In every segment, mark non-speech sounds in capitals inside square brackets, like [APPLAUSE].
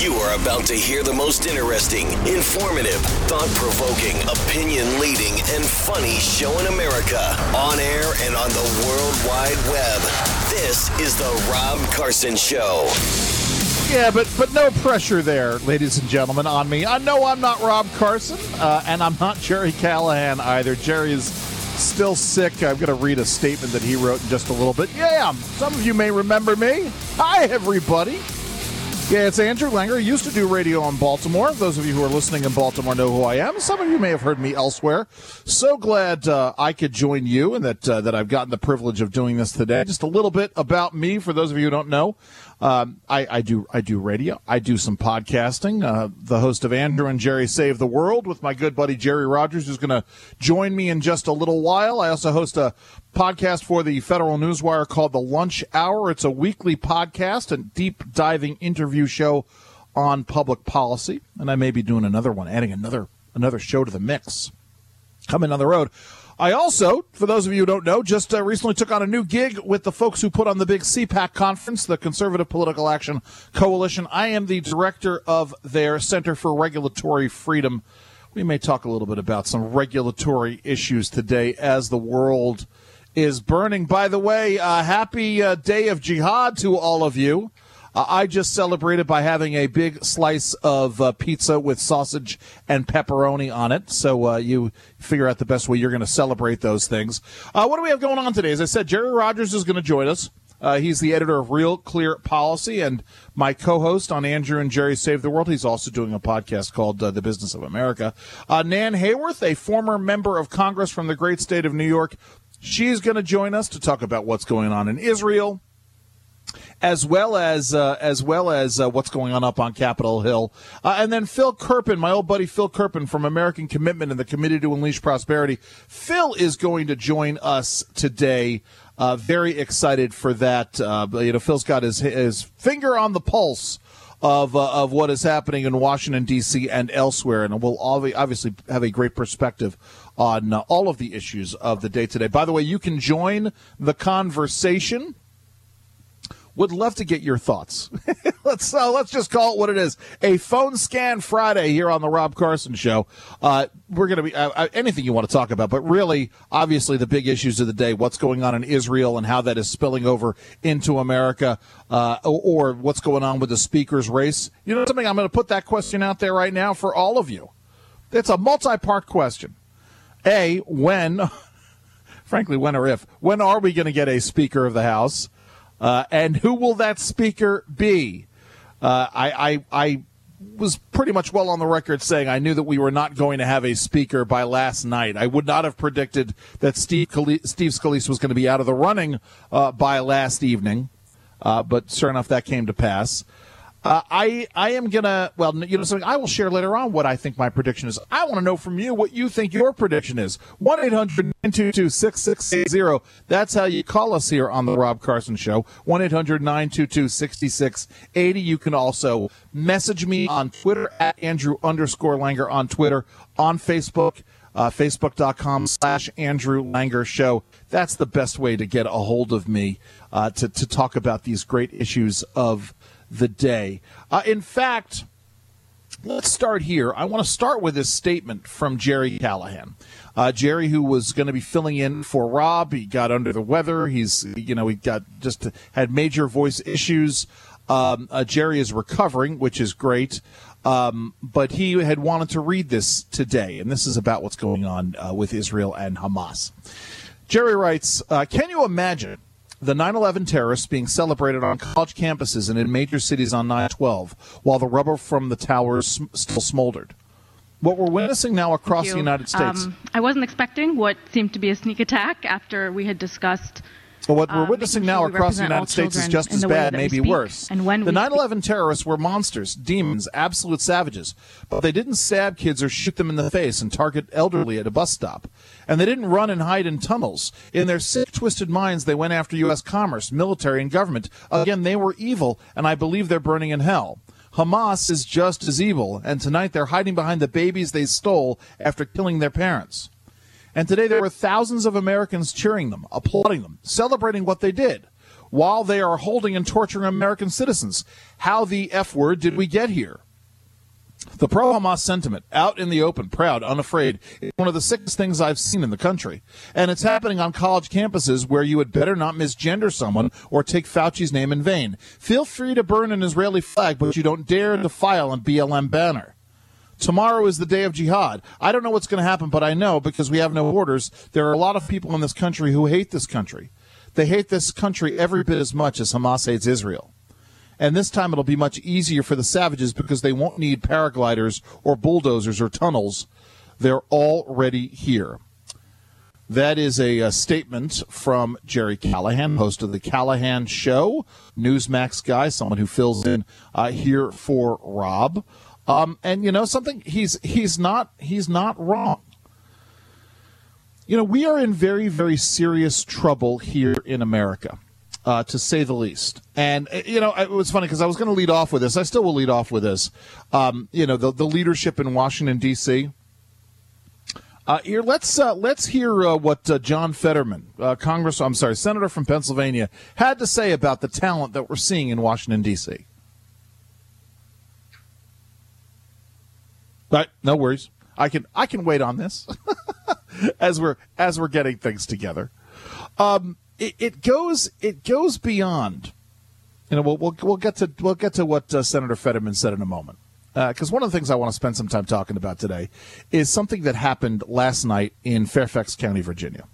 You are about to hear the most interesting, informative, thought provoking, opinion leading, and funny show in America on air and on the World Wide Web. This is The Rob Carson Show. Yeah, but but no pressure there, ladies and gentlemen, on me. I know I'm not Rob Carson, uh, and I'm not Jerry Callahan either. Jerry is still sick. I'm going to read a statement that he wrote in just a little bit. Yeah, some of you may remember me. Hi, everybody. Yeah, it's Andrew Langer. Used to do radio in Baltimore. Those of you who are listening in Baltimore know who I am. Some of you may have heard me elsewhere. So glad uh, I could join you and that uh, that I've gotten the privilege of doing this today. Just a little bit about me for those of you who don't know. Um, I, I, do I do radio. I do some podcasting. Uh, the host of Andrew and Jerry Save the World with my good buddy Jerry Rogers, who's going to join me in just a little while. I also host a podcast for the Federal Newswire called The Lunch Hour. It's a weekly podcast and deep diving interview show on public policy. And I may be doing another one, adding another another show to the mix coming on the road. I also, for those of you who don't know, just uh, recently took on a new gig with the folks who put on the big CPAC conference, the Conservative Political Action Coalition. I am the director of their Center for Regulatory Freedom. We may talk a little bit about some regulatory issues today as the world is burning. By the way, uh, happy uh, day of jihad to all of you. Uh, I just celebrated by having a big slice of uh, pizza with sausage and pepperoni on it. So uh, you figure out the best way you're going to celebrate those things. Uh, what do we have going on today? As I said, Jerry Rogers is going to join us. Uh, he's the editor of Real Clear Policy and my co-host on Andrew and Jerry Save the World. He's also doing a podcast called uh, The Business of America. Nan Hayworth, a former member of Congress from the great state of New York, she's going to join us to talk about what's going on in Israel, as well as uh, as well as uh, what's going on up on Capitol Hill, uh, and then Phil Kerpen, my old buddy Phil Kerpen from American Commitment and the Committee to Unleash Prosperity. Phil is going to join us today. Uh, very excited for that. Uh, you know, Phil's got his his finger on the pulse of uh, of what is happening in Washington D.C. and elsewhere, and will obviously have a great perspective on all of the issues of the day today. By the way, you can join the conversation would love to get your thoughts. [LAUGHS] let's uh, let's just call it what it is: a phone scan Friday here on the Rob Carson Show. Uh, we're going to be uh, uh, anything you want to talk about, but really, obviously, the big issues of the day: what's going on in Israel and how that is spilling over into America, uh, or, or what's going on with the speaker's race. You know something? I'm going to put that question out there right now for all of you. It's a multi-part question. A, when, [LAUGHS] frankly, when or if, when are we going to get a Speaker of the House? Uh, and who will that speaker be? Uh, I, I, I was pretty much well on the record saying I knew that we were not going to have a speaker by last night. I would not have predicted that Steve, Steve Scalise was going to be out of the running uh, by last evening, uh, but sure enough, that came to pass. Uh, I I am gonna well you know something I will share later on what I think my prediction is. I want to know from you what you think your prediction is. One 6680 That's how you call us here on the Rob Carson Show. One 6680 You can also message me on Twitter at Andrew underscore Langer on Twitter on Facebook. Uh, Facebook.com slash Andrew Langer Show. That's the best way to get a hold of me uh, to, to talk about these great issues of the day. Uh, in fact, let's start here. I want to start with this statement from Jerry Callahan. Uh, Jerry, who was going to be filling in for Rob, he got under the weather. He's, you know, he got just had major voice issues. Um, uh, Jerry is recovering, which is great. Um, but he had wanted to read this today, and this is about what's going on uh, with Israel and Hamas. Jerry writes, uh, "Can you imagine the 9 11 terrorists being celebrated on college campuses and in major cities on 9 12, while the rubble from the towers still smoldered. What we're witnessing now across the United States. Um, I wasn't expecting what seemed to be a sneak attack after we had discussed so what we're uh, witnessing now sure across the United States is just as bad, maybe worse. And when the 9/11 terrorists were monsters, demons, absolute savages, but they didn't stab kids or shoot them in the face and target elderly at a bus stop. And they didn't run and hide in tunnels. In their sick, twisted minds, they went after U.S. commerce, military, and government. Again, they were evil, and I believe they're burning in hell. Hamas is just as evil, and tonight they're hiding behind the babies they stole after killing their parents. And today there were thousands of Americans cheering them, applauding them, celebrating what they did. while they are holding and torturing American citizens. How the F word did we get here? The pro Hamas sentiment, out in the open, proud, unafraid, is one of the sickest things I've seen in the country. And it's happening on college campuses where you had better not misgender someone or take Fauci's name in vain. Feel free to burn an Israeli flag, but you don't dare defile a BLM banner. Tomorrow is the day of jihad. I don't know what's going to happen, but I know because we have no borders, there are a lot of people in this country who hate this country. They hate this country every bit as much as Hamas hates Israel. And this time it'll be much easier for the savages because they won't need paragliders or bulldozers or tunnels. They're already here. That is a, a, statement from Jerry Callahan, host of the Callahan Show, Newsmax guy, someone who fills in uh, here for Rob. Um, and you know something, he's he's not he's not wrong. You know, we are in very very serious trouble here in America uh, to say the least. And uh, you know, it was funny because I was going to lead off with this. I still will lead off with this. Um, you know, the the leadership in Washington D.C. Uh, here, let's uh, let's hear uh, what uh, John Fetterman, Congress, I'm sorry, Senator from Pennsylvania, had to say about the talent that we're seeing in Washington D.C. Right, no worries. I can I can wait on this [LAUGHS] as we're as we're getting things together. Um, it, it goes it goes beyond. You know, we'll we'll, we'll get to we'll get to what uh, Senator Fetterman said in a moment. Because uh, one of the things I want to spend some time talking about today is something that happened last night in Fairfax County, Virginia.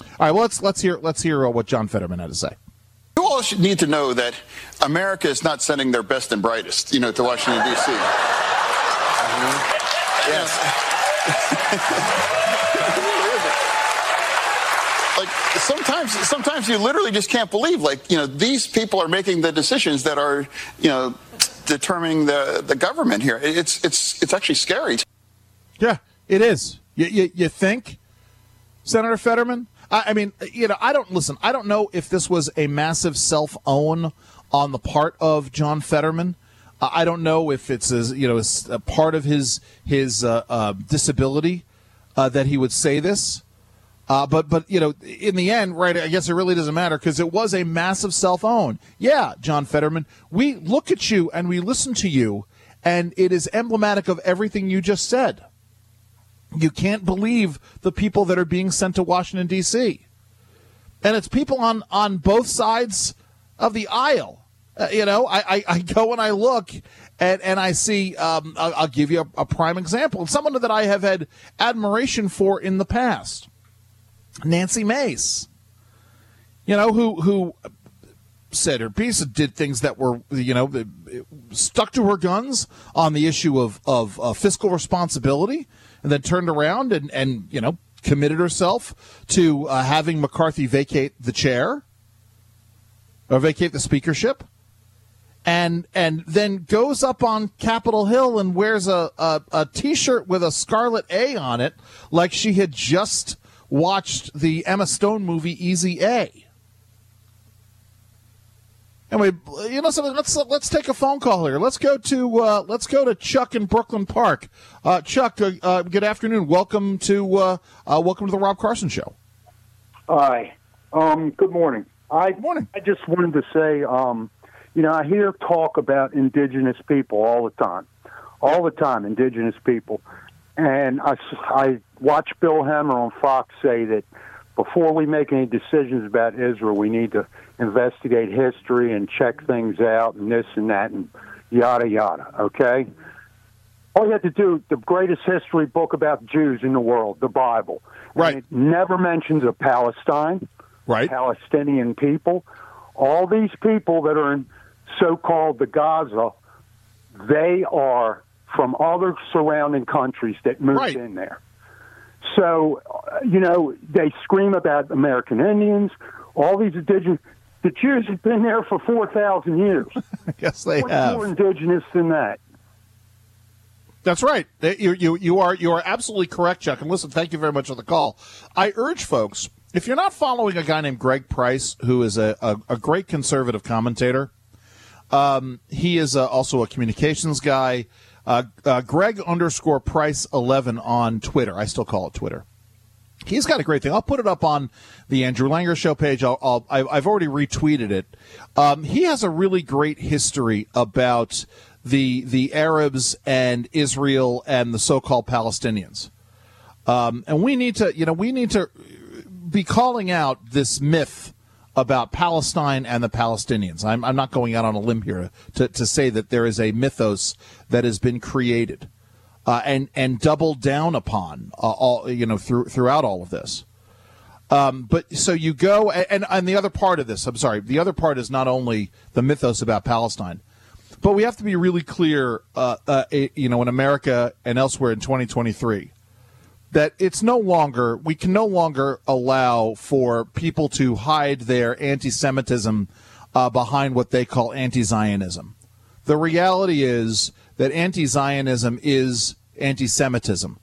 All right, well let's let's hear let's hear uh, what John Fetterman had to say. You all should need to know that America is not sending their best and brightest, you know, to Washington D.C. Mm-hmm. Yes. [LAUGHS] like sometimes sometimes you literally just can't believe like you know these people are making the decisions that are you know determining the the government here. It's it's it's actually scary. Yeah it is. You, you, you think senator fetterman? I, I mean you know i don't listen i don't know if this was a massive self-own on the part of john fetterman I don't know if it's a, you know a part of his his uh, uh, disability uh, that he would say this. Uh, but but you know, in the end, right? I guess it really doesn't matter because it was a massive self own. Yeah, John Fetterman, we look at you and we listen to you, and it is emblematic of everything you just said. You can't believe the people that are being sent to Washington D.C. And it's people on on both sides of the aisle. Uh, you know, I, I, I, go and I look and, and I see, um, I'll, I'll, give you a, a prime example. Someone that I have had admiration for in the past. Nancy Mace, you know, who who said her piece did things that were, you know, stuck to her guns on the issue of of uh, fiscal responsibility, and then turned around and and you know committed herself to uh, having McCarthy vacate the chair or vacate the speakership. And and then goes up on Capitol Hill and wears a, a, a t-shirt with a scarlet A on it, like she had just watched the Emma Stone movie Easy A. Anyway, you know something. Let's let's take a phone call here. Let's go to uh, let's go to Chuck in Brooklyn Park. Uh, Chuck, uh, uh good afternoon. Welcome to uh, uh, welcome to the Rob Carson Show. Hi. Um, good morning. I good morning. I just wanted to say, um, you know, I hear talk about indigenous people all the time, all the time. Indigenous people, and I, I watched Bill Hemmer on Fox say that before we make any decisions about Israel, we need to investigate history and check things out and this and that and yada yada. Okay? All you have to do, the greatest history book about Jews in the world, the Bible. Right. it never mentions a Palestine, right. Palestinian people. All these people that are in so called the Gaza, they are from other surrounding countries that moved right. in there. So, uh, you know, they scream about American Indians, all these indigenous. The Jews have been there for 4,000 years. [LAUGHS] yes, they What's have. more indigenous than that? That's right. You, you, you are you are absolutely correct, Chuck. And listen, thank you very much for the call. I urge folks, if you're not following a guy named Greg Price, who is a, a, a great conservative commentator, um, he is uh, also a communications guy. Uh, uh, Greg underscore Price eleven on Twitter. I still call it Twitter. He's got a great thing. I'll put it up on the Andrew Langer Show page. I'll, I'll, I've already retweeted it. Um, he has a really great history about the the Arabs and Israel and the so-called Palestinians. Um, and we need to, you know, we need to be calling out this myth about Palestine and the Palestinians. I'm, I'm not going out on a limb here to, to say that there is a mythos that has been created uh, and and doubled down upon uh, all you know through, throughout all of this. Um, but so you go and and the other part of this, I'm sorry, the other part is not only the mythos about Palestine, but we have to be really clear, uh, uh you know, in America and elsewhere in 2023 that it's no longer we can no longer allow for people to hide their anti-Semitism uh, behind what they call anti-Zionism. The reality is that anti-Zionism is anti-Semitism,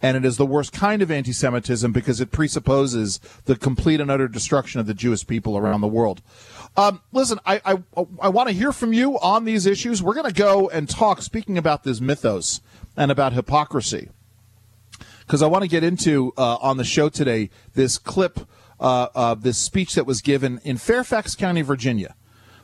and it is the worst kind of anti-Semitism because it presupposes the complete and utter destruction of the Jewish people around the world. Um, listen, I I, I want to hear from you on these issues. We're going to go and talk. Speaking about this mythos and about hypocrisy because I want to get into uh, on the show today this clip, uh, uh, this speech that was given in Fairfax County, Virginia.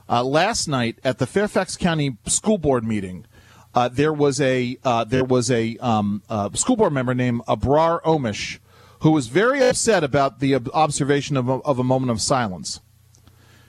Uh, last night at the Fairfax County School Board meeting, uh, there was a uh, there was a um, school board member named Abrar Omeish who was very upset about the observation of a, of a moment of silence.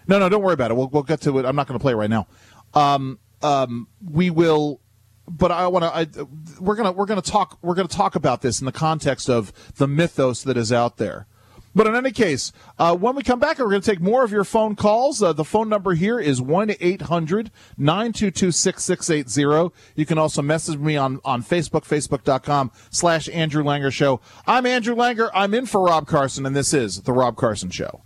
No, no, don't worry about it. We'll, we'll get to it. I'm not going to play right now. Um, um, we will but I want to. We're gonna we're gonna talk we're gonna talk about this in the context of the mythos that is out there. But in any case, uh, when we come back, we're going to take more of your phone calls. Uh, the phone number here is 1 800 922 6680. You can also message me on, on Facebook, facebook.com slash Andrew Langer Show. I'm Andrew Langer. I'm in for Rob Carson, and this is The Rob Carson Show.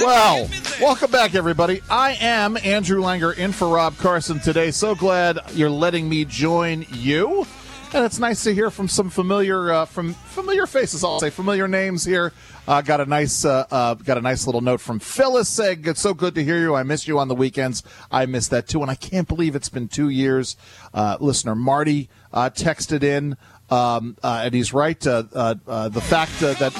Well. Welcome back, everybody. I am Andrew Langer in for Rob Carson today. So glad you're letting me join you. And it's nice to hear from some familiar, uh, from familiar faces. I'll say familiar names here. Uh, got a nice, uh, uh, got a nice little note from Phyllis saying it's so good to hear you. I miss you on the weekends. I miss that too, and I can't believe it's been two years. Uh, listener Marty uh, texted in, um, and he's right. the fact that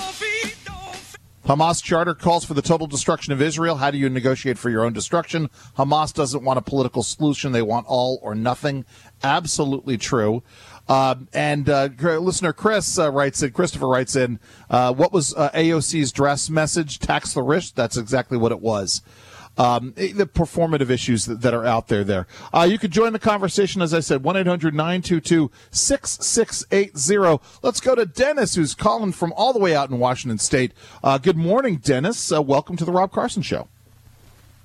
Hamas charter calls for the total destruction of Israel. How do you negotiate for your own destruction? Hamas doesn't want a political solution. They want all or nothing. Absolutely true. Uh, and uh, listener Chris uh, writes in, Christopher writes in, uh, what was uh, AOC's dress message? Tax the rich? That's exactly what it was um, the performative issues that, that, are out there there. Uh, you can join the conversation, as I said, 1 800 922 6680. Let's go to Dennis, who's calling from all the way out in Washington State. Uh, good morning, Dennis. Uh, welcome to the Rob Carson Show.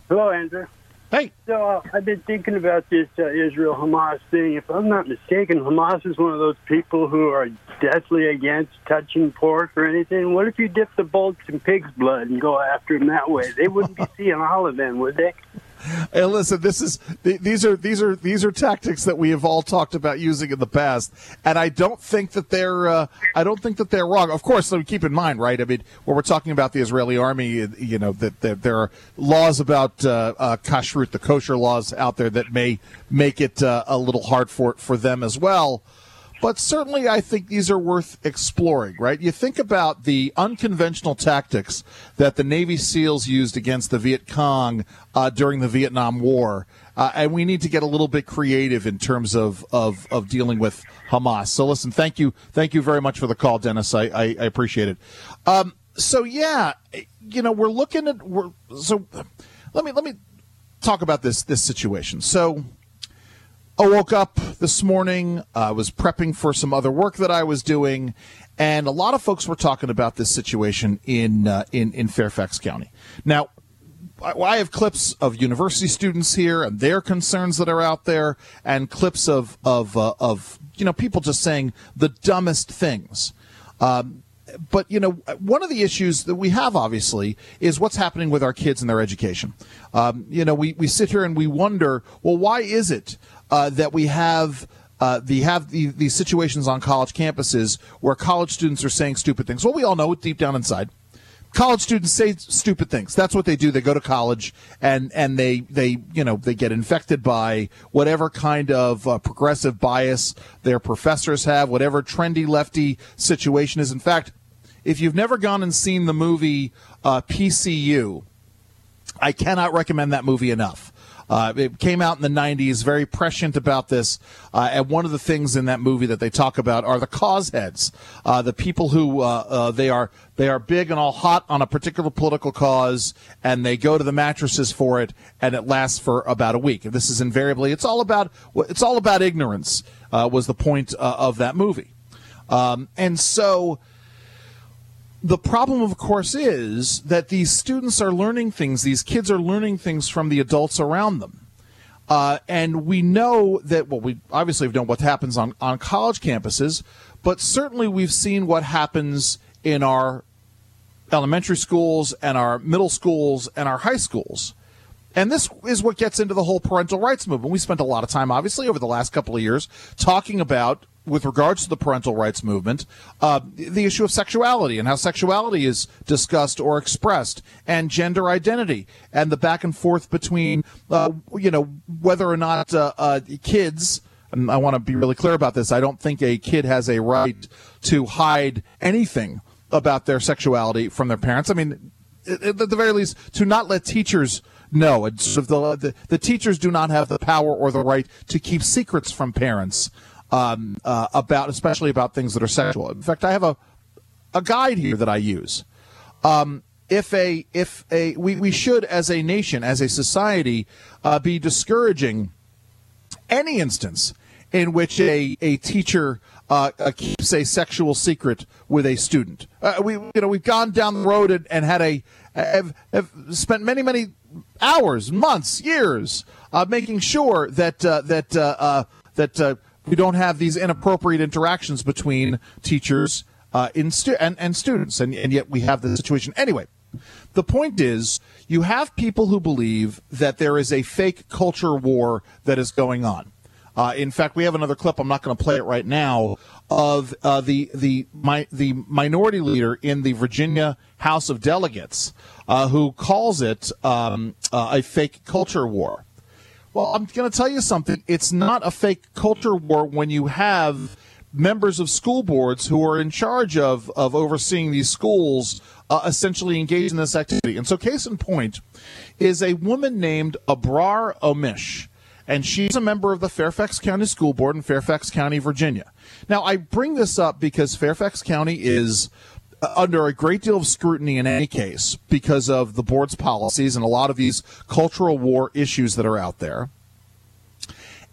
Hello, Andrew. Hey. So uh, I've been thinking about this uh, Israel Hamas thing. If I'm not mistaken, Hamas is one of those people who are deathly against touching pork or anything. What if you dip the bolts in pig's blood and go after them that way? They wouldn't be [LAUGHS] seeing all of them, would they? Hey, listen, this is these are these are these are tactics that we have all talked about using in the past, and I don't think that they're uh, I don't think that they're wrong. Of course, so keep in mind, right? I mean, when we're talking about the Israeli army, you know that, that there are laws about uh, uh, kashrut, the kosher laws out there that may make it uh, a little hard for for them as well. But certainly, I think these are worth exploring, right? You think about the unconventional tactics that the Navy SEALs used against the Viet Cong uh, during the Vietnam War. Uh, and we need to get a little bit creative in terms of, of, of dealing with Hamas. So, listen, thank you, thank you very much for the call, Dennis. I, I, I appreciate it. Um, so, yeah, you know, we're looking at we're so. Let me let me talk about this this situation. So, I woke up this morning. I was prepping for some other work that I was doing, and a lot of folks were talking about this situation in uh, in in Fairfax County. Now, I have clips of university students here and their concerns that are out there, and clips of of uh, of you know people just saying the dumbest things. Um, but you know, one of the issues that we have obviously is what's happening with our kids and their education. Um, you know, we, we sit here and we wonder, well, why is it uh, that we have uh, the have the, these situations on college campuses where college students are saying stupid things. Well, we all know it deep down inside. college students say stupid things. That's what they do. They go to college and and they they you know they get infected by whatever kind of uh, progressive bias their professors have, whatever trendy lefty situation is. In fact, if you've never gone and seen the movie uh, PCU, I cannot recommend that movie enough. Uh, it came out in the 90s, very prescient about this. Uh, and one of the things in that movie that they talk about are the cause heads, uh, the people who uh, uh, they are they are big and all hot on a particular political cause, and they go to the mattresses for it, and it lasts for about a week. This is invariably it's all about it's all about ignorance. Uh, was the point of that movie, um, and so the problem, of course, is that these students are learning things, these kids are learning things from the adults around them. Uh, and we know that, well, we obviously have known what happens on, on college campuses, but certainly we've seen what happens in our elementary schools and our middle schools and our high schools. And this is what gets into the whole parental rights movement. We spent a lot of time, obviously, over the last couple of years talking about with regards to the parental rights movement, uh, the issue of sexuality and how sexuality is discussed or expressed, and gender identity, and the back and forth between, uh, you know, whether or not uh, uh kids. And I want to be really clear about this. I don't think a kid has a right to hide anything about their sexuality from their parents. I mean, at the very least, to not let teachers know. It's, the, the, the teachers do not have the power or the right to keep secrets from parents um, uh, about, especially about things that are sexual. In fact, I have a a guide here that I use. Um, if a if a we, we should as a nation as a society uh, be discouraging any instance in which a a teacher uh, uh, keeps a sexual secret with a student. Uh, we you know we've gone down the road and, and had a have, have spent many many hours, months, years uh, making sure that uh, that uh, that we don't have these inappropriate interactions between teachers uh, stu- and, and students, and, and yet we have this situation. Anyway, the point is, you have people who believe that there is a fake culture war that is going on. Uh, in fact, we have another clip. I'm not going to play it right now of uh, the the my, the minority leader in the Virginia House of Delegates uh, who calls it um, uh, a fake culture war. Well, I'm going to tell you something. It's not a fake culture war when you have members of school boards who are in charge of, of overseeing these schools uh, essentially engaged in this activity. And so, case in point is a woman named Abrar Omeish, and she's a member of the Fairfax County School Board in Fairfax County, Virginia. Now, I bring this up because Fairfax County is under a great deal of scrutiny in any case because of the board's policies and a lot of these cultural war issues that are out there.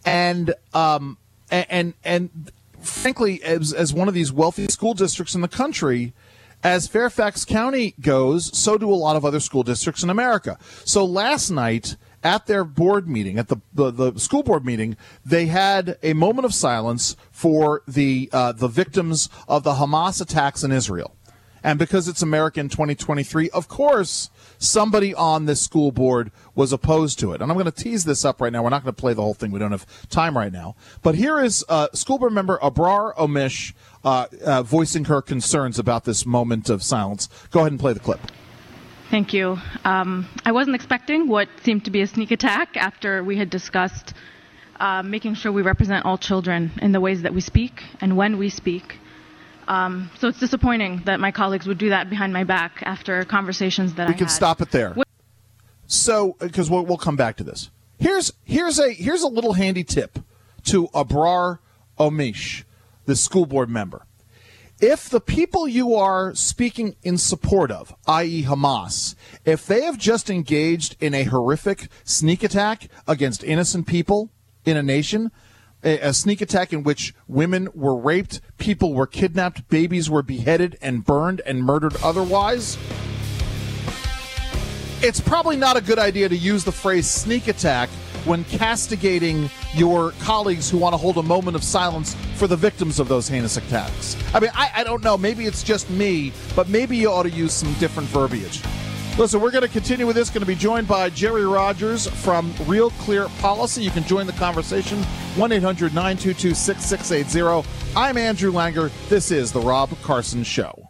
And um, and and frankly, as as one of these wealthy school districts in the country, as Fairfax County goes, so do a lot of other school districts in America. So last night at their board meeting, at the, the, the, school board meeting, they had a moment of silence for the uh, the victims of the Hamas attacks in Israel. And because it's American 2023, of course, somebody on this school board was opposed to it. And I'm going to tease this up right now. We're not going to play the whole thing. We don't have time right now. But here is uh, school board member Abrar Omeish uh, uh, voicing her concerns about this moment of silence. Go ahead and play the clip. Thank you. Um, I wasn't expecting what seemed to be a sneak attack after we had discussed uh, making sure we represent all children in the ways that we speak and when we speak. Um, so it's disappointing that my colleagues would do that behind my back after conversations that we I can stop it there. so, because we'll, we'll come back to this. Here's here's a here's a little handy tip to Abrar Omeish, the school board member. If the people you are speaking in support of, i.e., Hamas, if they have just engaged in a horrific sneak attack against innocent people in a nation, a, sneak attack in which women were raped, people were kidnapped, babies were beheaded and burned and murdered otherwise. It's probably not a good idea to use the phrase sneak attack when castigating your colleagues who want to hold a moment of silence for the victims of those heinous attacks. I mean, I, I don't know. Maybe it's just me, but maybe you ought to use some different verbiage. Listen, we're going to continue with this. Going to be joined by Jerry Rogers from Real Clear Policy. You can join the conversation 1 800 922 6680. I'm Andrew Langer. This is The Rob Carson Show.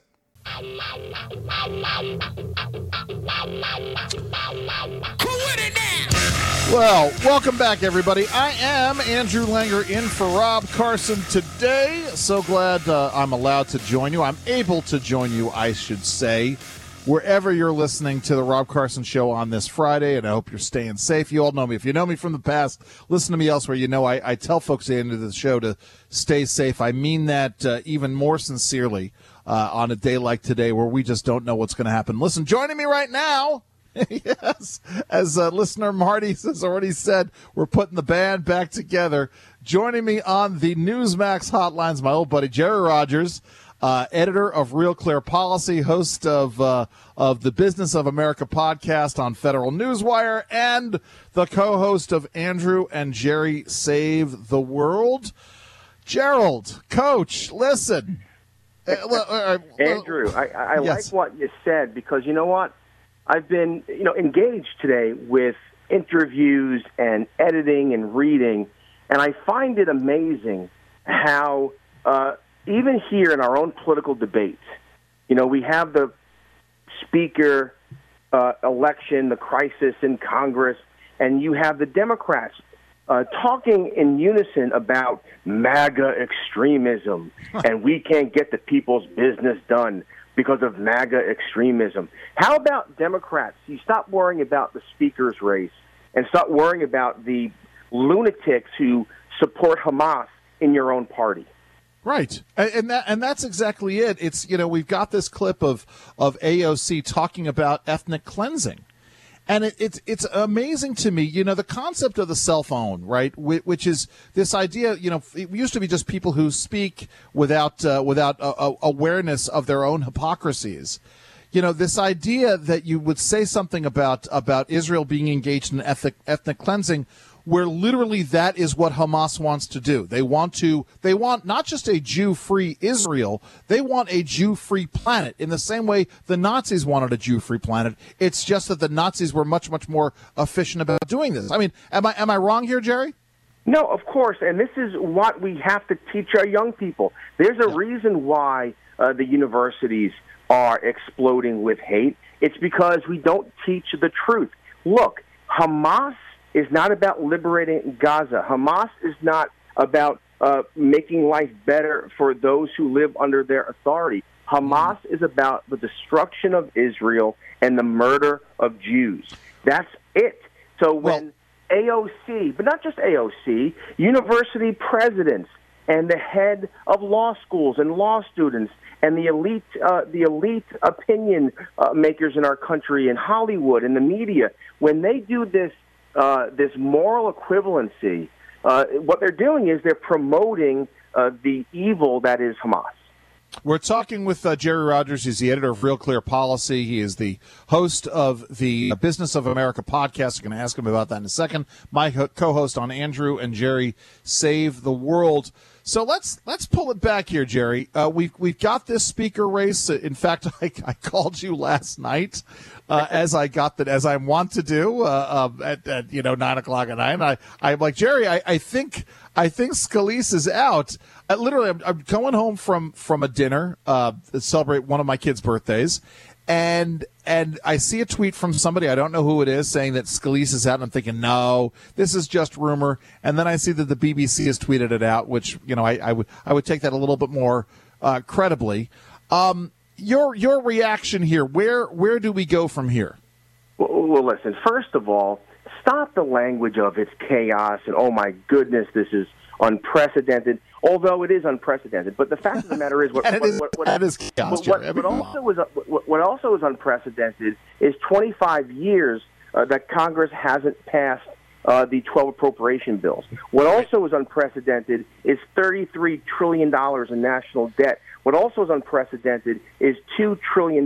Well, welcome back, everybody. I am Andrew Langer in for Rob Carson today. So glad uh, I'm allowed to join you. I'm able to join you, I should say, wherever you're listening to the Rob Carson Show on this Friday. And I hope you're staying safe. You all know me. If you know me from the past, listen to me elsewhere. You know I, I tell folks at the end of the show to stay safe. I mean that uh, even more sincerely uh, on a day like today where we just don't know what's going to happen. Listen, joining me right now [LAUGHS] yes, as uh, listener Marty has already said, we're putting the band back together. Joining me on the Newsmax hotlines, my old buddy Jerry Rogers, uh, editor of Real Clear Policy, host of uh, of the Business of America podcast on Federal Newswire, and the co-host of Andrew and Jerry Save the World. Gerald, Coach, listen. Uh, Andrew, I, I yes. like what you said because you know what I've been, you know, engaged today with interviews and editing and reading, and I find it amazing how uh, even here in our own political debates, you know, we have the speaker uh, election, the crisis in Congress, and you have the Democrats uh, talking in unison about MAGA extremism, and we can't get the people's business done because of MAGA extremism. How about Democrats? You stop worrying about the speaker's race and stop worrying about the lunatics who support Hamas in your own party. Right, and that and that's exactly it. It's you know we've got this clip of of AOC talking about ethnic cleansing, and it, it's it's amazing to me. You know, the concept of the self-own, right? Which is this idea. You know, it used to be just people who speak without uh, without awareness of their own hypocrisies. You know, this idea that you would say something about about Israel being engaged in ethnic ethnic cleansing where literally that is what Hamas wants to do. They want to they want not just a Jew-free Israel, they want a Jew-free planet in the same way the Nazis wanted a Jew-free planet. It's just that the Nazis were much much more efficient about doing this. I mean, am I am I wrong here, Jerry? No, of course, and this is what we have to teach our young people. There's a yeah. reason why uh, the universities are exploding with hate. It's because we don't teach the truth. Look, Hamas is not about liberating Gaza. Hamas is not about uh, making life better for those who live under their authority. Hamas mm. is about the destruction of Israel and the murder of Jews. That's it. So when well, AOC, but not just AOC, university presidents and the head of law schools and law students and the elite, uh, the elite opinion uh, makers in our country in Hollywood and the media, when they do this uh, this moral equivalency, uh, what they're doing is they're promoting uh, the evil that is Hamas. We're talking with uh, Jerry Rogers. He's the editor of Real Clear Policy. He is the host of the Business of America podcast. I'm going to ask him about that in a second. My co host on Andrew and Jerry Save the World. So let's let's pull it back here, Jerry. Uh, we've we've got this speaker race. In fact, [LAUGHS] I, I called you last night uh, as I got that as I want to do uh, um, at, at, you know nine o'clock at night. I I'm like Jerry. I, I think I think Scalise is out. I, literally, I'm, I'm, going home from from a dinner uh, to celebrate one of my kids' birthdays, and and I see a tweet from somebody I don't know who it is saying that Scalise is out, and I'm thinking, no, this is just rumor. And then I see that the BBC has tweeted it out, which you know I, I would I would take that a little bit more uh, credibly. Um, your your reaction here. Where where do we go from here? Well, well, listen. First of all, stop the language of it's chaos and oh my goodness, this is unprecedented. Although it is unprecedented, but the fact of the matter is, what, [LAUGHS] what, is, what, what, what, is chaos, what, what also is what, what also is unprecedented is 25 years uh, that Congress hasn't passed uh, the 12 appropriation bills. What also is unprecedented is $33 trillion in national debt. What also is unprecedented is $2 trillion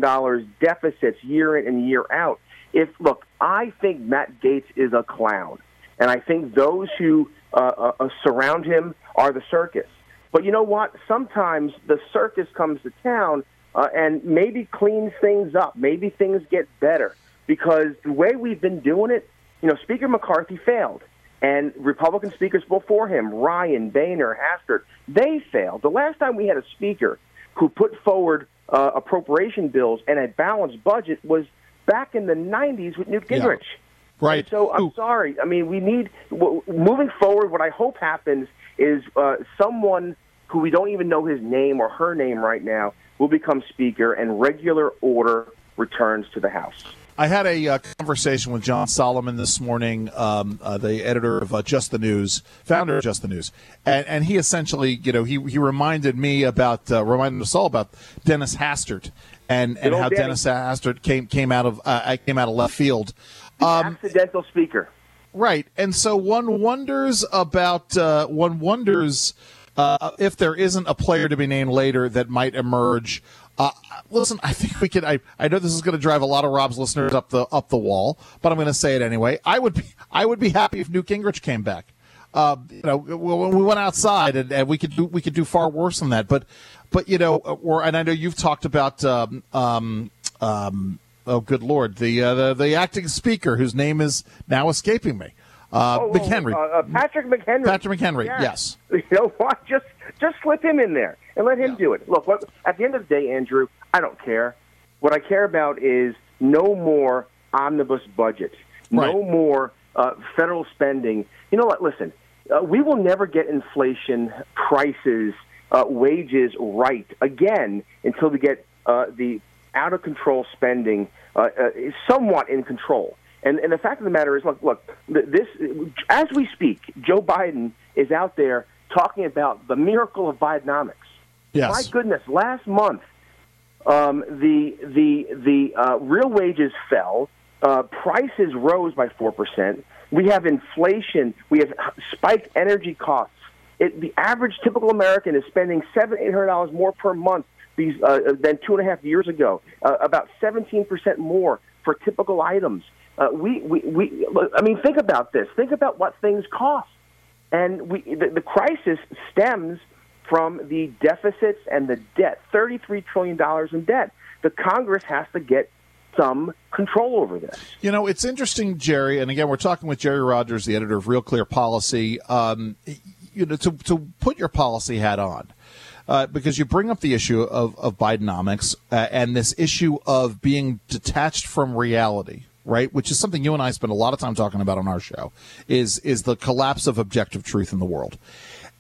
deficits year in and year out. If, look, I think Matt Gaetz is a clown. And I think those who uh, uh, surround him are the circus. But you know what? Sometimes the circus comes to town uh, and maybe cleans things up. Maybe things get better because the way we've been doing it, you know, Speaker McCarthy failed. And Republican speakers before him, Ryan, Boehner, Hastert, they failed. The last time we had a speaker who put forward uh, appropriation bills and a balanced budget was back in the 90s with Newt Gingrich. Yeah. Right. And so I'm Ooh. sorry. I mean, we need w- moving forward. What I hope happens is uh, someone who we don't even know his name or her name right now will become speaker, and regular order returns to the House. I had a uh, conversation with John Solomon this morning, um, uh, the editor of uh, Just the News, founder of Just the News, and, and he essentially, you know, he he reminded me about, uh, reminded us all about Dennis Hastert and, and how. Dennis Hastert came came out of uh, came out of left field. Um, Accidental speaker. Right, and so one wonders about uh, one wonders uh, if there isn't a player to be named later that might emerge. Uh, listen, I think we could. I, I know this is going to drive a lot of Rob's listeners up the up the wall, but I'm going to say it anyway. I would be I would be happy if Newt Gingrich came back. Uh, you know, when we went outside, and, and we could do we could do far worse than that. But but you know, or and I know you've talked about um, um, um, oh good lord, the, uh, the the acting speaker whose name is now escaping me. Uh, Oh, McHenry. uh, uh, Patrick McHenry. Patrick McHenry, Yeah. yes. [LAUGHS] You know what? Just just slip him in there and let him do it. Look, what, at the end of the day, Andrew, I don't care. What I care about is no more omnibus budget, no more uh, federal spending. You know what? Listen, uh, we will never get inflation, prices, uh, wages right again until we get uh, the out of control spending uh, uh, somewhat in control. And, and the fact of the matter is, look, look, this as we speak, Joe Biden is out there talking about the miracle of Bidenomics. Yes. My goodness, last month um, the the the uh, real wages fell, uh, prices rose by four percent. We have inflation. We have spiked energy costs. It, the average typical American is spending seven eight hundred dollars more per month these uh, than two and a half years ago. Uh, about seventeen percent more for typical items. Uh, we, we we I mean, think about this. Think about what things cost, and we the, the crisis stems from the deficits and the debt. $33 trillion in debt. The Congress has to get some control over this. You know, it's interesting, Jerry, and again, we're talking with Jerry Rogers, the editor of Real Clear Policy. Um, you know, to, to put your policy hat on, uh, because you bring up the issue of, of Bidenomics uh, and this issue of being detached from reality. Right, which is something you and I spend a lot of time talking about on our show, is is the collapse of objective truth in the world,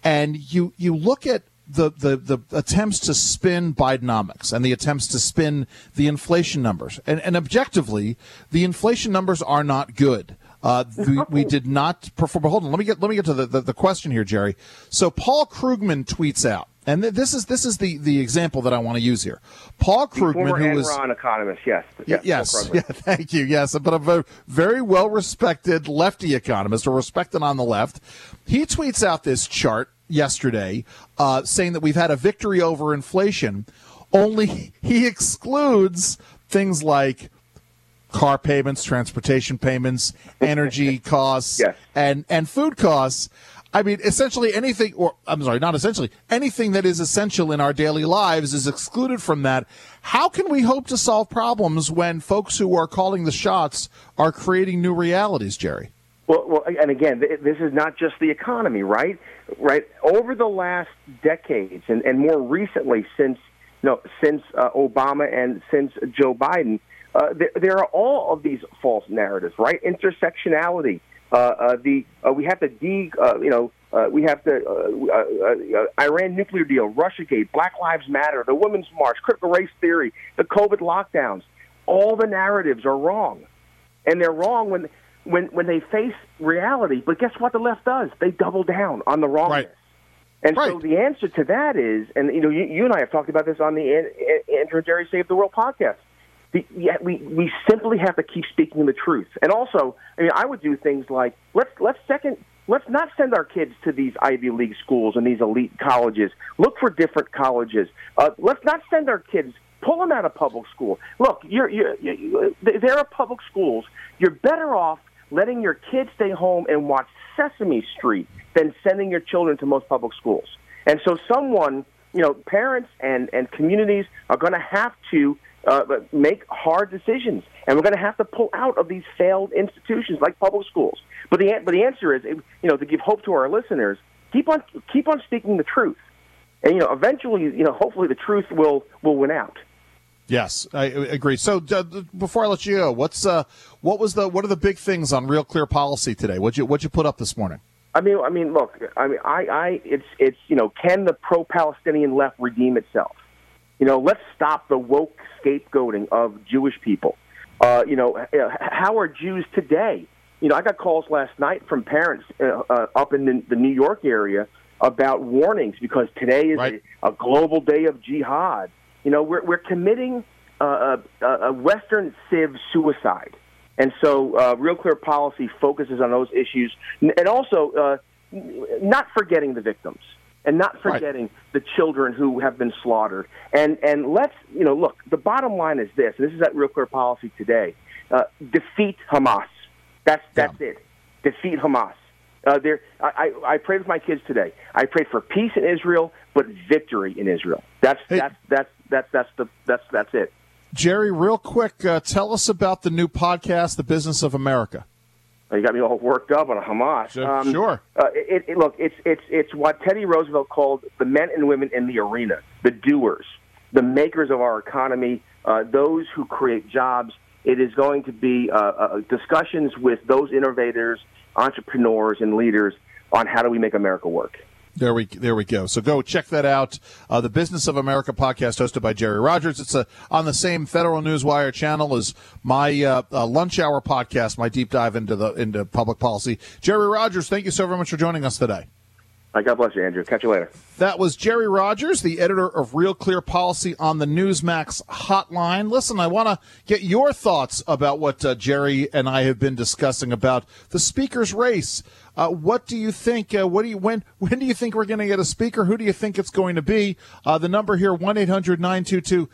and you you look at the, the, the attempts to spin Bidenomics and the attempts to spin the inflation numbers. And, and objectively, the inflation numbers are not good. Uh, we, we did not perform. But hold on, let me get let me get to the, the, the question here, Jerry. So Paul Krugman tweets out, and th- this is this is the, the example that I want to use here. Paul Krugman, Former who was Enron economist, yes. Yes. yes, yeah, [LAUGHS] thank you. Yes, but a very, very well respected lefty economist, or respected on the left. He tweets out this chart yesterday uh, saying that we've had a victory over inflation, only [LAUGHS] he excludes things like car payments, transportation payments, energy [LAUGHS] costs, Yes. and, and food costs. I mean, essentially anything, or I'm sorry, not essentially, anything that is essential in our daily lives is excluded from that. How can we hope to solve problems when folks who are calling the shots are creating new realities, Jerry? Well, well, and again, this is not just the economy, right? Right. Over the last decades, and, and more recently, since no, since uh, Obama and since Joe Biden, uh, there, there are all of these false narratives, right? Intersectionality. Uh, uh, the uh, we have to de, uh, you know, uh, we have to uh, uh, uh, Iran nuclear deal, RussiaGate, Black Lives Matter, the Women's March, critical race theory, the COVID lockdowns. All the narratives are wrong and they're wrong when when when they face reality. But guess what? The left does they double down on the wrongness. Right. And so the answer to that is, and you know, you, you and I have talked about this on the An- An- Andrew and Jerry Save the World podcast. Yeah, we we simply have to keep speaking the truth. And also, I mean, I would do things like let's let's second. Let's not send our kids to these Ivy League schools and these elite colleges. Look for different colleges. Uh, let's not send our kids pull them out of public school. Look, you're, you're, you're, there are public schools. You're better off letting your kids stay home and watch Sesame Street than sending your children to most public schools. And so, someone, you know, parents and, and communities are going to have to uh, make hard decisions, and we're going to have to pull out of these failed institutions like public schools. But the but the answer is, you know, to give hope to our listeners, keep on keep on speaking the truth, and you know, eventually, you know, hopefully, the truth will will win out. Yes, I agree. So uh, before I let you go, what's uh, what was the what are the big things on Real Clear Policy today? What you what you put up this morning? I mean, I mean, look, I mean, I, I, it's, it's, you know, can the pro-Palestinian left redeem itself? You know, let's stop the woke scapegoating of Jewish people. Uh, you know, how are Jews today? You know, I got calls last night from parents uh, uh, up in the, the New York area about warnings because today is right. a, a global day of jihad. You know, we're, we're committing uh, a, a Western civ suicide. And so, uh, Real Clear Policy focuses on those issues, and also uh, not forgetting the victims and not forgetting right. the children who have been slaughtered. And and let's you know look. The bottom line is this. And this is at Real Clear Policy today. Uh, defeat Hamas. That's that's yeah. it. Defeat Hamas. Uh, there, I, I, I prayed with my kids today. I prayed for peace in Israel, but victory in Israel. That's hey. that's that's that's that's the that's that's it. Jerry, real quick, uh, tell us about the new podcast, The Business of America. You got me all worked up on Hamas. Um, sure. Uh, it, it, look, it's it's it's what Teddy Roosevelt called the men and women in the arena, the doers, the makers of our economy, uh, those who create jobs. It is going to be uh, uh discussions with those innovators, entrepreneurs, and leaders on how do we make America work. There we there we go. So go check that out. Uh, the Business of America podcast hosted by Jerry Rogers. It's a, on the same Federal Newswire channel as my uh, uh, lunch hour podcast, my deep dive into the into public policy. Jerry Rogers, thank you so very much for joining us today. God bless you, Andrew. Catch you later. That was Jerry Rogers, the editor of Real Clear Policy on the Newsmax hotline. Listen, I want to get your thoughts about what uh, Jerry and I have been discussing about the speaker's race. Uh, what do you think? Uh, what do you when [LAUGHS] when do you think we're going to get a speaker? Who do you think it's going to be? Uh, the number here one 6680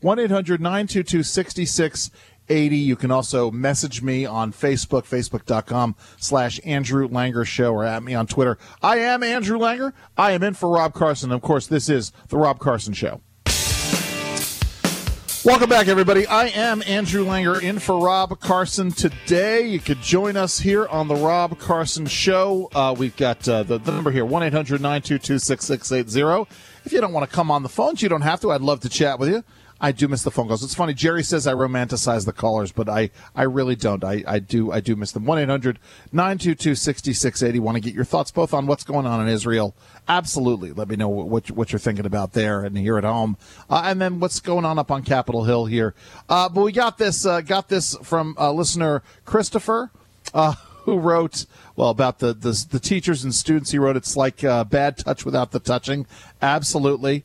one 6680 80. You can also message me on Facebook, facebook.com slash Andrew Langer Show, or at me on Twitter. I am Andrew Langer. I am in for Rob Carson. Of course, this is The Rob Carson Show. Welcome back, everybody. I am Andrew Langer in for Rob Carson today. You could join us here on the Rob Carson Show. Uh, we've got uh, the, the number here, 1 800 922 6680. If you don't want to come on the phones, you don't have to. I'd love to chat with you. I do miss the phone calls. It's funny. Jerry says I romanticize the callers, but I, I really don't. I, I do I do miss them. 1 800 922 6680. Want to get your thoughts both on what's going on in Israel? Absolutely. Let me know what, what you're thinking about there and here at home. Uh, and then what's going on up on Capitol Hill here. Uh, but we got this, uh, got this from uh, listener Christopher. Uh, who wrote well about the, the, the teachers and students? He wrote, "It's like uh, bad touch without the touching." Absolutely.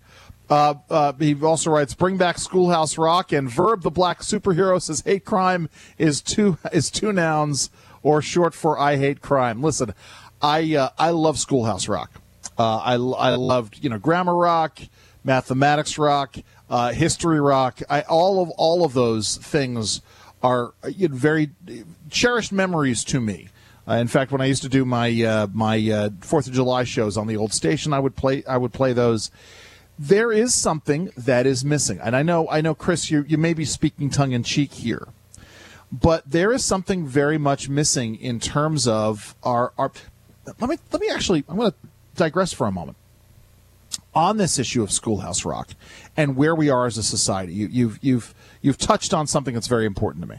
Uh, uh, he also writes, "Bring back Schoolhouse Rock." And Verb, the black superhero, says, "Hate crime is two is two nouns or short for I hate crime." Listen, I uh, I love Schoolhouse Rock. Uh, I I loved you know grammar rock, mathematics rock, uh, history rock. I all of all of those things are you know, very cherished memories to me. Uh, in fact, when I used to do my uh, my Fourth of July shows on the old station, I would play I would play those there is something that is missing. And I know, I know, Chris, you, you may be speaking tongue in cheek here, but there is something very much missing in terms of our, our let me, let me actually, I'm going to digress for a moment on this issue of Schoolhouse Rock and where we are as a society. You, you've, you've, you've touched on something that's very important to me.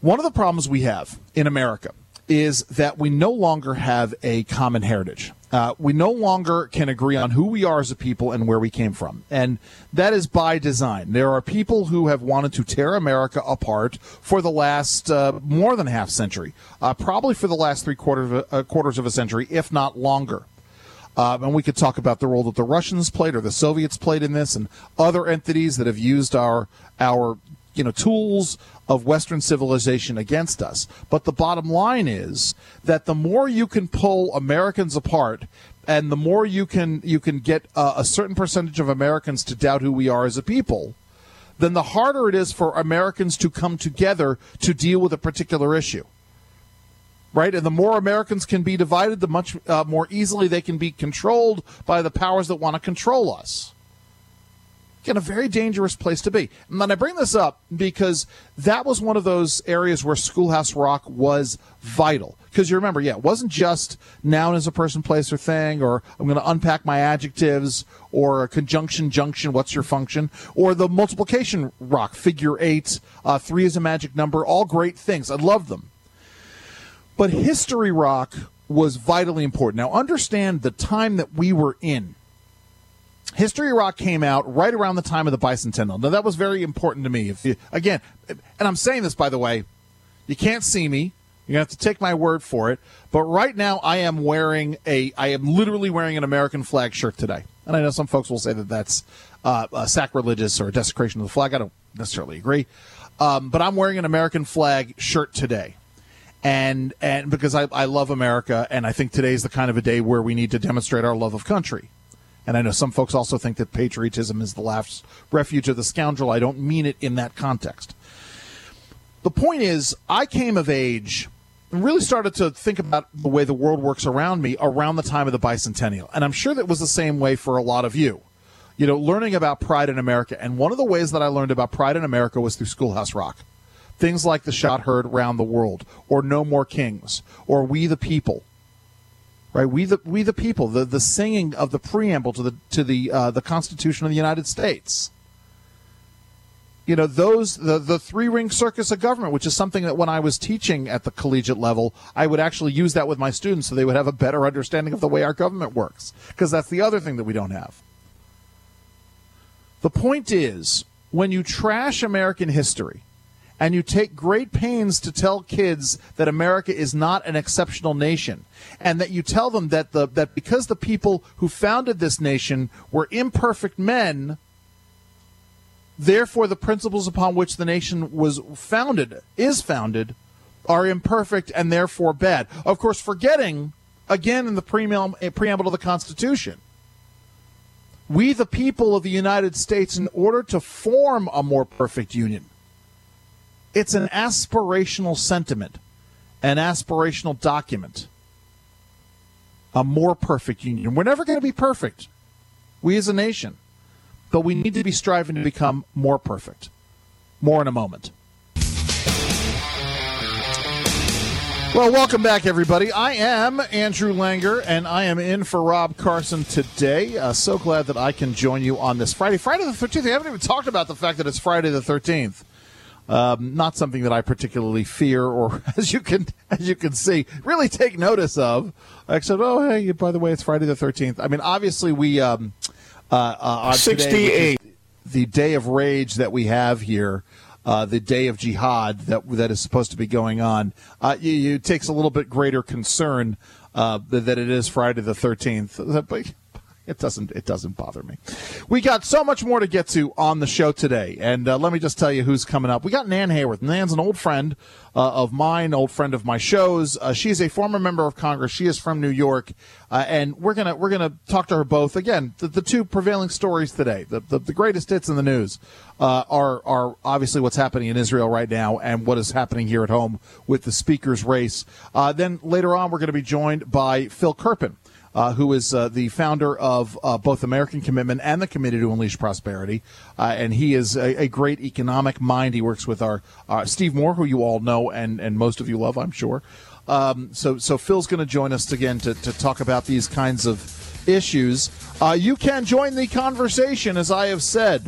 One of the problems we have in America is that we no longer have a common heritage. Uh, we no longer can agree on who we are as a people and where we came from. And that is by design. There are people who have wanted to tear America apart for the last uh, more than half century, uh, probably for the last three quarters of, uh, quarters of a century, if not longer. Uh, and we could talk about the role that the Russians played or the Soviets played in this and other entities that have used our our you know tools of western civilization against us but the bottom line is that the more you can pull americans apart and the more you can you can get uh, a certain percentage of americans to doubt who we are as a people then the harder it is for Americans to come together to deal with a particular issue. Right? And the more Americans can be divided, the much uh, more easily they can be controlled by the powers that want to control us. Again, a very dangerous place to be. And I bring this up because that was one of those areas where Schoolhouse Rock was vital. Because you remember, yeah, it wasn't just noun as a person, place, or thing, or I'm going to unpack my adjectives, or a conjunction, junction, what's your function, or the multiplication rock, figure eight, uh, three is a magic number, all great things. I love them. But history rock was vitally important. Now, understand the time that we were in. History Rock came out right around the time of the bicentennial. Now that was very important to me. If you, again, and I'm saying this by the way, you can't see me. Gonna have to take my word for it. But right now, I am wearing a, I am literally wearing an American flag shirt today. And I know some folks will say that that's uh, sacrilegious or a desecration of the flag. I don't necessarily agree. Um, but I'm wearing an American flag shirt today. And, and because I, I love America, and I think today is the kind of a day where we need to demonstrate our love of country. And I know some folks also think that patriotism is the last refuge of the scoundrel. I don't mean it in that context. The point is, I came of age and really started to think about the way the world works around me around the time of the bicentennial. And I'm sure that was the same way for a lot of you. You know, learning about pride in America. And one of the ways that I learned about pride in America was through Schoolhouse Rock. Things like the shot heard Round the world, or No More Kings, or We the People right? We the we the people, the the singing of the preamble to the to the uh, the Constitution of the United States. You know those the the three ring circus of government, which is something that when I was teaching at the collegiate level, I would actually use that with my students so they would have a better understanding of the way our government works, because that's the other thing that we don't have. The point is, when you trash American history, and you take great pains to tell kids that America is not an exceptional nation. And that you tell them that the that because the people who founded this nation were imperfect men therefore the principles upon which the nation was founded is founded are imperfect and therefore bad. Of course forgetting again in the preamble, eh, preamble to the constitution we the people of the United States in order to form a more perfect union it's an aspirational sentiment, an aspirational document, a more perfect union. We're never going to be perfect, we as a nation, but we need to be striving to become more perfect. More in a moment. Well, welcome back, everybody. I am Andrew Langer, and I am in for Rob Carson today. Uh, so glad that I can join you on this Friday. Friday the 13th. We haven't even talked about the fact that it's Friday the 13th. Um, not something that I particularly fear, or [LAUGHS] as you can as you can see, really take notice of. Except, oh hey, by the way, it's Friday the thirteenth. I mean, obviously we um, uh, uh, on sixty-eight, today, the day of rage that we have here. Uh, the day of jihad that that is supposed to be going on, uh, you, it takes a little bit greater concern uh, that it is Friday the thirteenth. It doesn't. It doesn't bother me. We got so much more to get to on the show today, and uh, let me just tell you who's coming up. We got Nan Hayworth. Nan's an old friend uh, of mine, old friend of my shows. Uh, she's a former member of Congress. She is from New York, uh, and we're gonna we're gonna talk to her both again. The, the two prevailing stories today, the, the, the greatest hits in the news, uh, are are obviously what's happening in Israel right now and what is happening here at home with the speaker's race. Uh, then later on, we're going to be joined by Phil Kerpen uh, who is uh, the founder of uh, both American Commitment and the Committee to Unleash Prosperity. Uh, and he is a, a, great economic mind. He works with our uh, Steve Moore, who you all know and, and most of you love, I'm sure. Um, so, so Phil's going to join us again to, to talk about these kinds of issues. Uh, you can join the conversation, as I have said.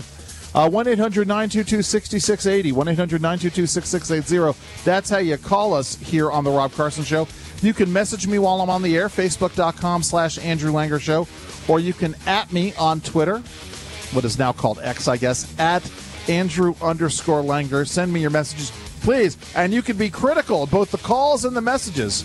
1 800 922 6680. 1 800 922 6680. That's how you call us here on The Rob Carson Show. You can message me while I'm on the air, facebook.com slash Andrew Langer Show, or you can at me on Twitter, what is now called X, I guess, at Andrew underscore Langer. Send me your messages, please. And you can be critical both the calls and the messages.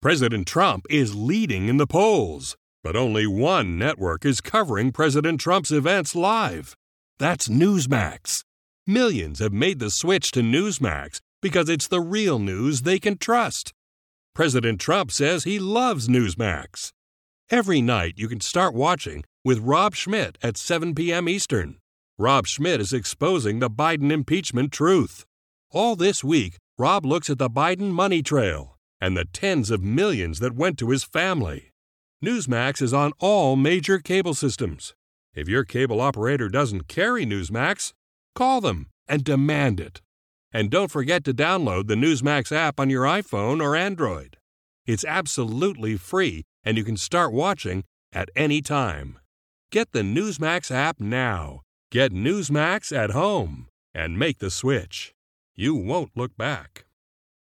President Trump is leading in the polls, but only one network is covering President Trump's events live. That's Newsmax. Millions have made the switch to Newsmax because it's the real news they can trust. President Trump says he loves Newsmax. Every night you can start watching with Rob Schmitt at 7 p.m. Eastern. Rob Schmitt is exposing the Biden impeachment truth. All this week, Rob looks at the Biden money trail and the tens of millions that went to his family. Newsmax is on all major cable systems. If your cable operator doesn't carry Newsmax, call them and demand it. And don't forget to download the Newsmax app on your iPhone or Android. It's absolutely free and you can start watching at any time. Get the Newsmax app now. Get Newsmax at home and make the switch. You won't look back.